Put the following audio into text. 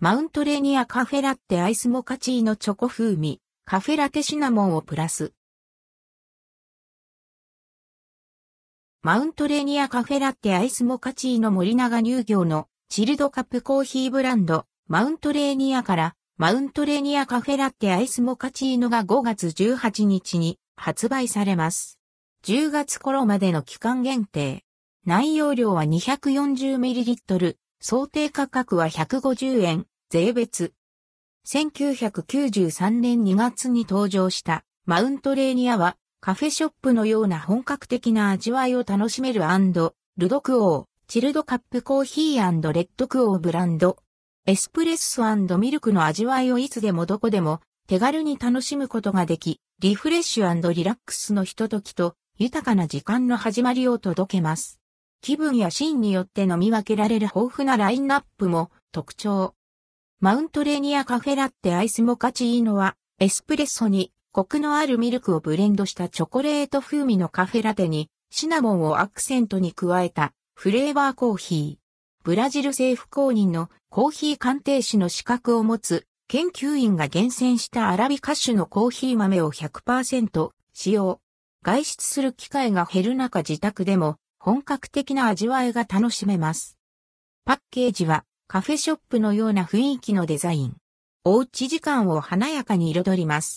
マウントレニアカフェラッテアイスモカチーノチョコ風味、カフェラテシナモンをプラス。マウントレニアカフェラッテアイスモカチーノ森永乳業のチルドカップコーヒーブランド、マウントレーニアからマウントレーニアカフェラッテアイスモカチーノが5月18日に発売されます。10月頃までの期間限定。内容量は 240ml、想定価格は150円、税別。1993年2月に登場したマウントレーニアはカフェショップのような本格的な味わいを楽しめるルドクオー、チルドカップコーヒーレッドクオーブランド。エスプレッソミルクの味わいをいつでもどこでも手軽に楽しむことができ、リフレッシュリラックスのひとときと豊かな時間の始まりを届けます。気分やシーンによって飲み分けられる豊富なラインナップも特徴。マウントレーニアカフェラッテアイスモカチーノはエスプレッソにコクのあるミルクをブレンドしたチョコレート風味のカフェラテにシナモンをアクセントに加えたフレーバーコーヒー。ブラジル政府公認のコーヒー鑑定士の資格を持つ研究員が厳選したアラビカ種のコーヒー豆を100%使用。外出する機会が減る中自宅でも本格的な味わいが楽しめます。パッケージはカフェショップのような雰囲気のデザイン。おうち時間を華やかに彩ります。